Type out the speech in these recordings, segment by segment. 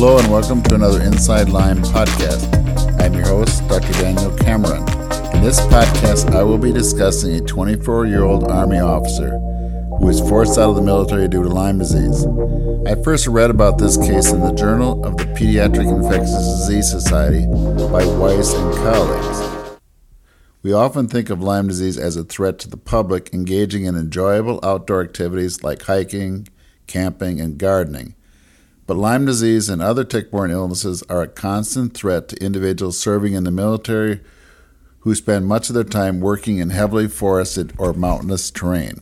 Hello and welcome to another Inside Lyme podcast. I'm your host, Dr. Daniel Cameron. In this podcast, I will be discussing a 24 year old Army officer who was forced out of the military due to Lyme disease. I first read about this case in the Journal of the Pediatric Infectious Disease Society by Weiss and colleagues. We often think of Lyme disease as a threat to the public engaging in enjoyable outdoor activities like hiking, camping, and gardening. But Lyme disease and other tick borne illnesses are a constant threat to individuals serving in the military who spend much of their time working in heavily forested or mountainous terrain.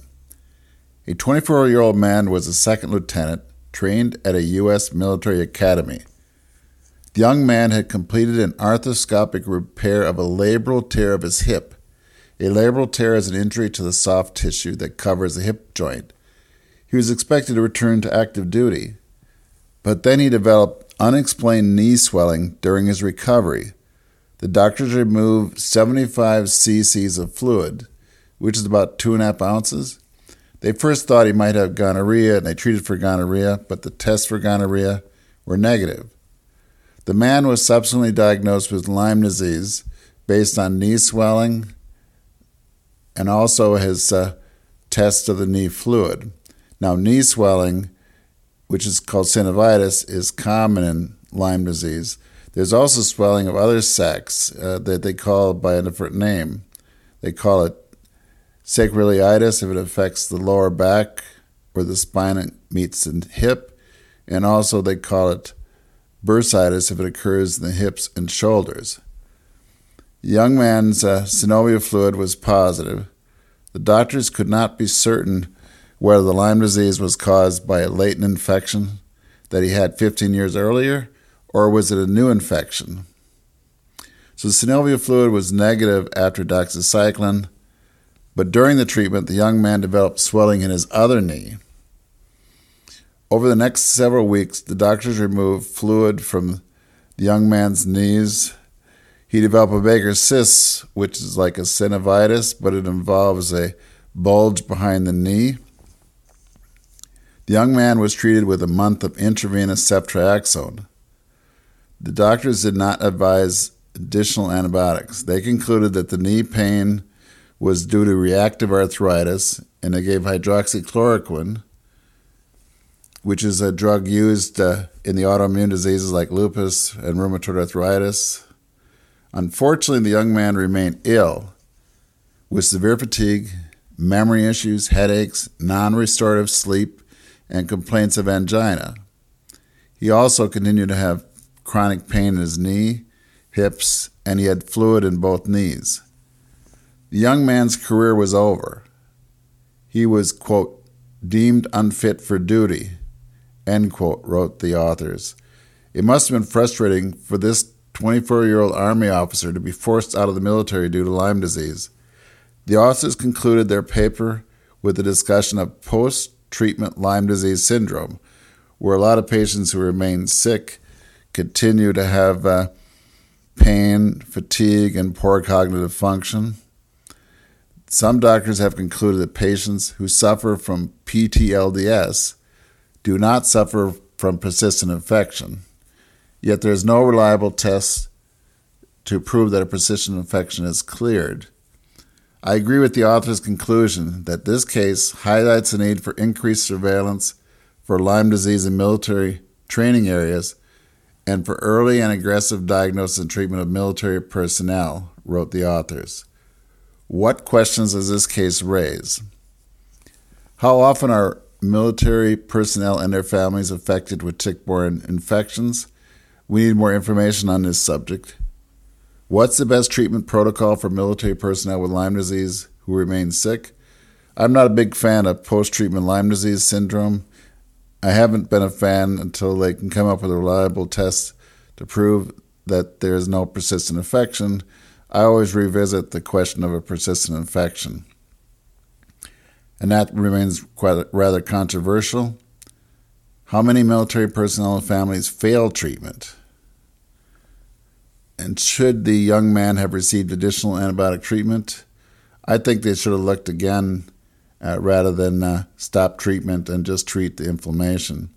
A 24 year old man was a second lieutenant trained at a U.S. military academy. The young man had completed an arthroscopic repair of a labral tear of his hip. A labral tear is an injury to the soft tissue that covers the hip joint. He was expected to return to active duty, but then he developed unexplained knee swelling during his recovery. The doctors removed 75 cc's of fluid, which is about two and a half ounces. They first thought he might have gonorrhea and they treated for gonorrhea, but the tests for gonorrhea were negative. The man was subsequently diagnosed with Lyme disease based on knee swelling and also his uh, test of the knee fluid. Now, knee swelling which is called synovitis, is common in Lyme disease. There's also swelling of other sacs uh, that they call by a different name. They call it sacroiliitis if it affects the lower back where the spine meets the hip, and also they call it bursitis if it occurs in the hips and shoulders. The young man's uh, synovial fluid was positive. The doctors could not be certain whether the Lyme disease was caused by a latent infection that he had 15 years earlier, or was it a new infection? So the synovial fluid was negative after doxycycline, but during the treatment, the young man developed swelling in his other knee. Over the next several weeks, the doctors removed fluid from the young man's knees. He developed a Baker's cyst, which is like a synovitis, but it involves a bulge behind the knee. The young man was treated with a month of intravenous ceftriaxone. The doctors did not advise additional antibiotics. They concluded that the knee pain was due to reactive arthritis, and they gave hydroxychloroquine, which is a drug used uh, in the autoimmune diseases like lupus and rheumatoid arthritis. Unfortunately, the young man remained ill with severe fatigue, memory issues, headaches, non restorative sleep, and complaints of angina. He also continued to have chronic pain in his knee, hips, and he had fluid in both knees. The young man's career was over. He was, quote, deemed unfit for duty, end quote, wrote the authors. It must have been frustrating for this 24 year old Army officer to be forced out of the military due to Lyme disease. The authors concluded their paper with a discussion of post treatment Lyme disease syndrome, where a lot of patients who remain sick continue to have uh, pain, fatigue, and poor cognitive function. Some doctors have concluded that patients who suffer from PTLDS do not suffer from persistent infection, yet there is no reliable test to prove that a persistent infection is cleared. I agree with the author's conclusion that this case highlights the need for increased surveillance for Lyme disease in military training areas and for early and aggressive diagnosis and treatment of military personnel, wrote the authors. What questions does this case raise? How often are military personnel and their families affected with tick borne infections? We need more information on this subject. What's the best treatment protocol for military personnel with Lyme disease who remain sick? I'm not a big fan of post treatment Lyme disease syndrome. I haven't been a fan until they can come up with a reliable test to prove that there is no persistent infection. I always revisit the question of a persistent infection. And that remains quite rather controversial. How many military personnel and families fail treatment? And should the young man have received additional antibiotic treatment? I think they should have looked again uh, rather than uh, stop treatment and just treat the inflammation.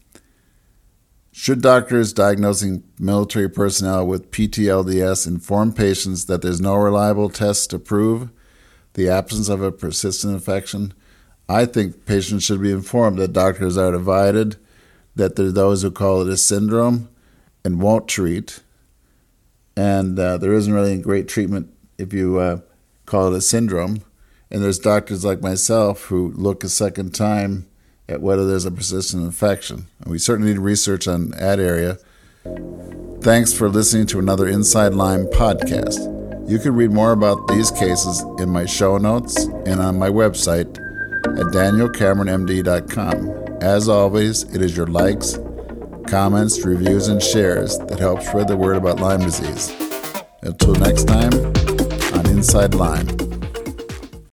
Should doctors diagnosing military personnel with PTLDS inform patients that there's no reliable test to prove the absence of a persistent infection? I think patients should be informed that doctors are divided, that there are those who call it a syndrome and won't treat, and uh, there isn't really great treatment if you uh, call it a syndrome. And there's doctors like myself who look a second time at whether there's a persistent infection. And we certainly need research on that area. Thanks for listening to another Inside Lyme podcast. You can read more about these cases in my show notes and on my website at danielcameronmd.com. As always, it is your likes, comments, reviews, and shares that help spread the word about Lyme disease. Until next time, on Inside Lyme.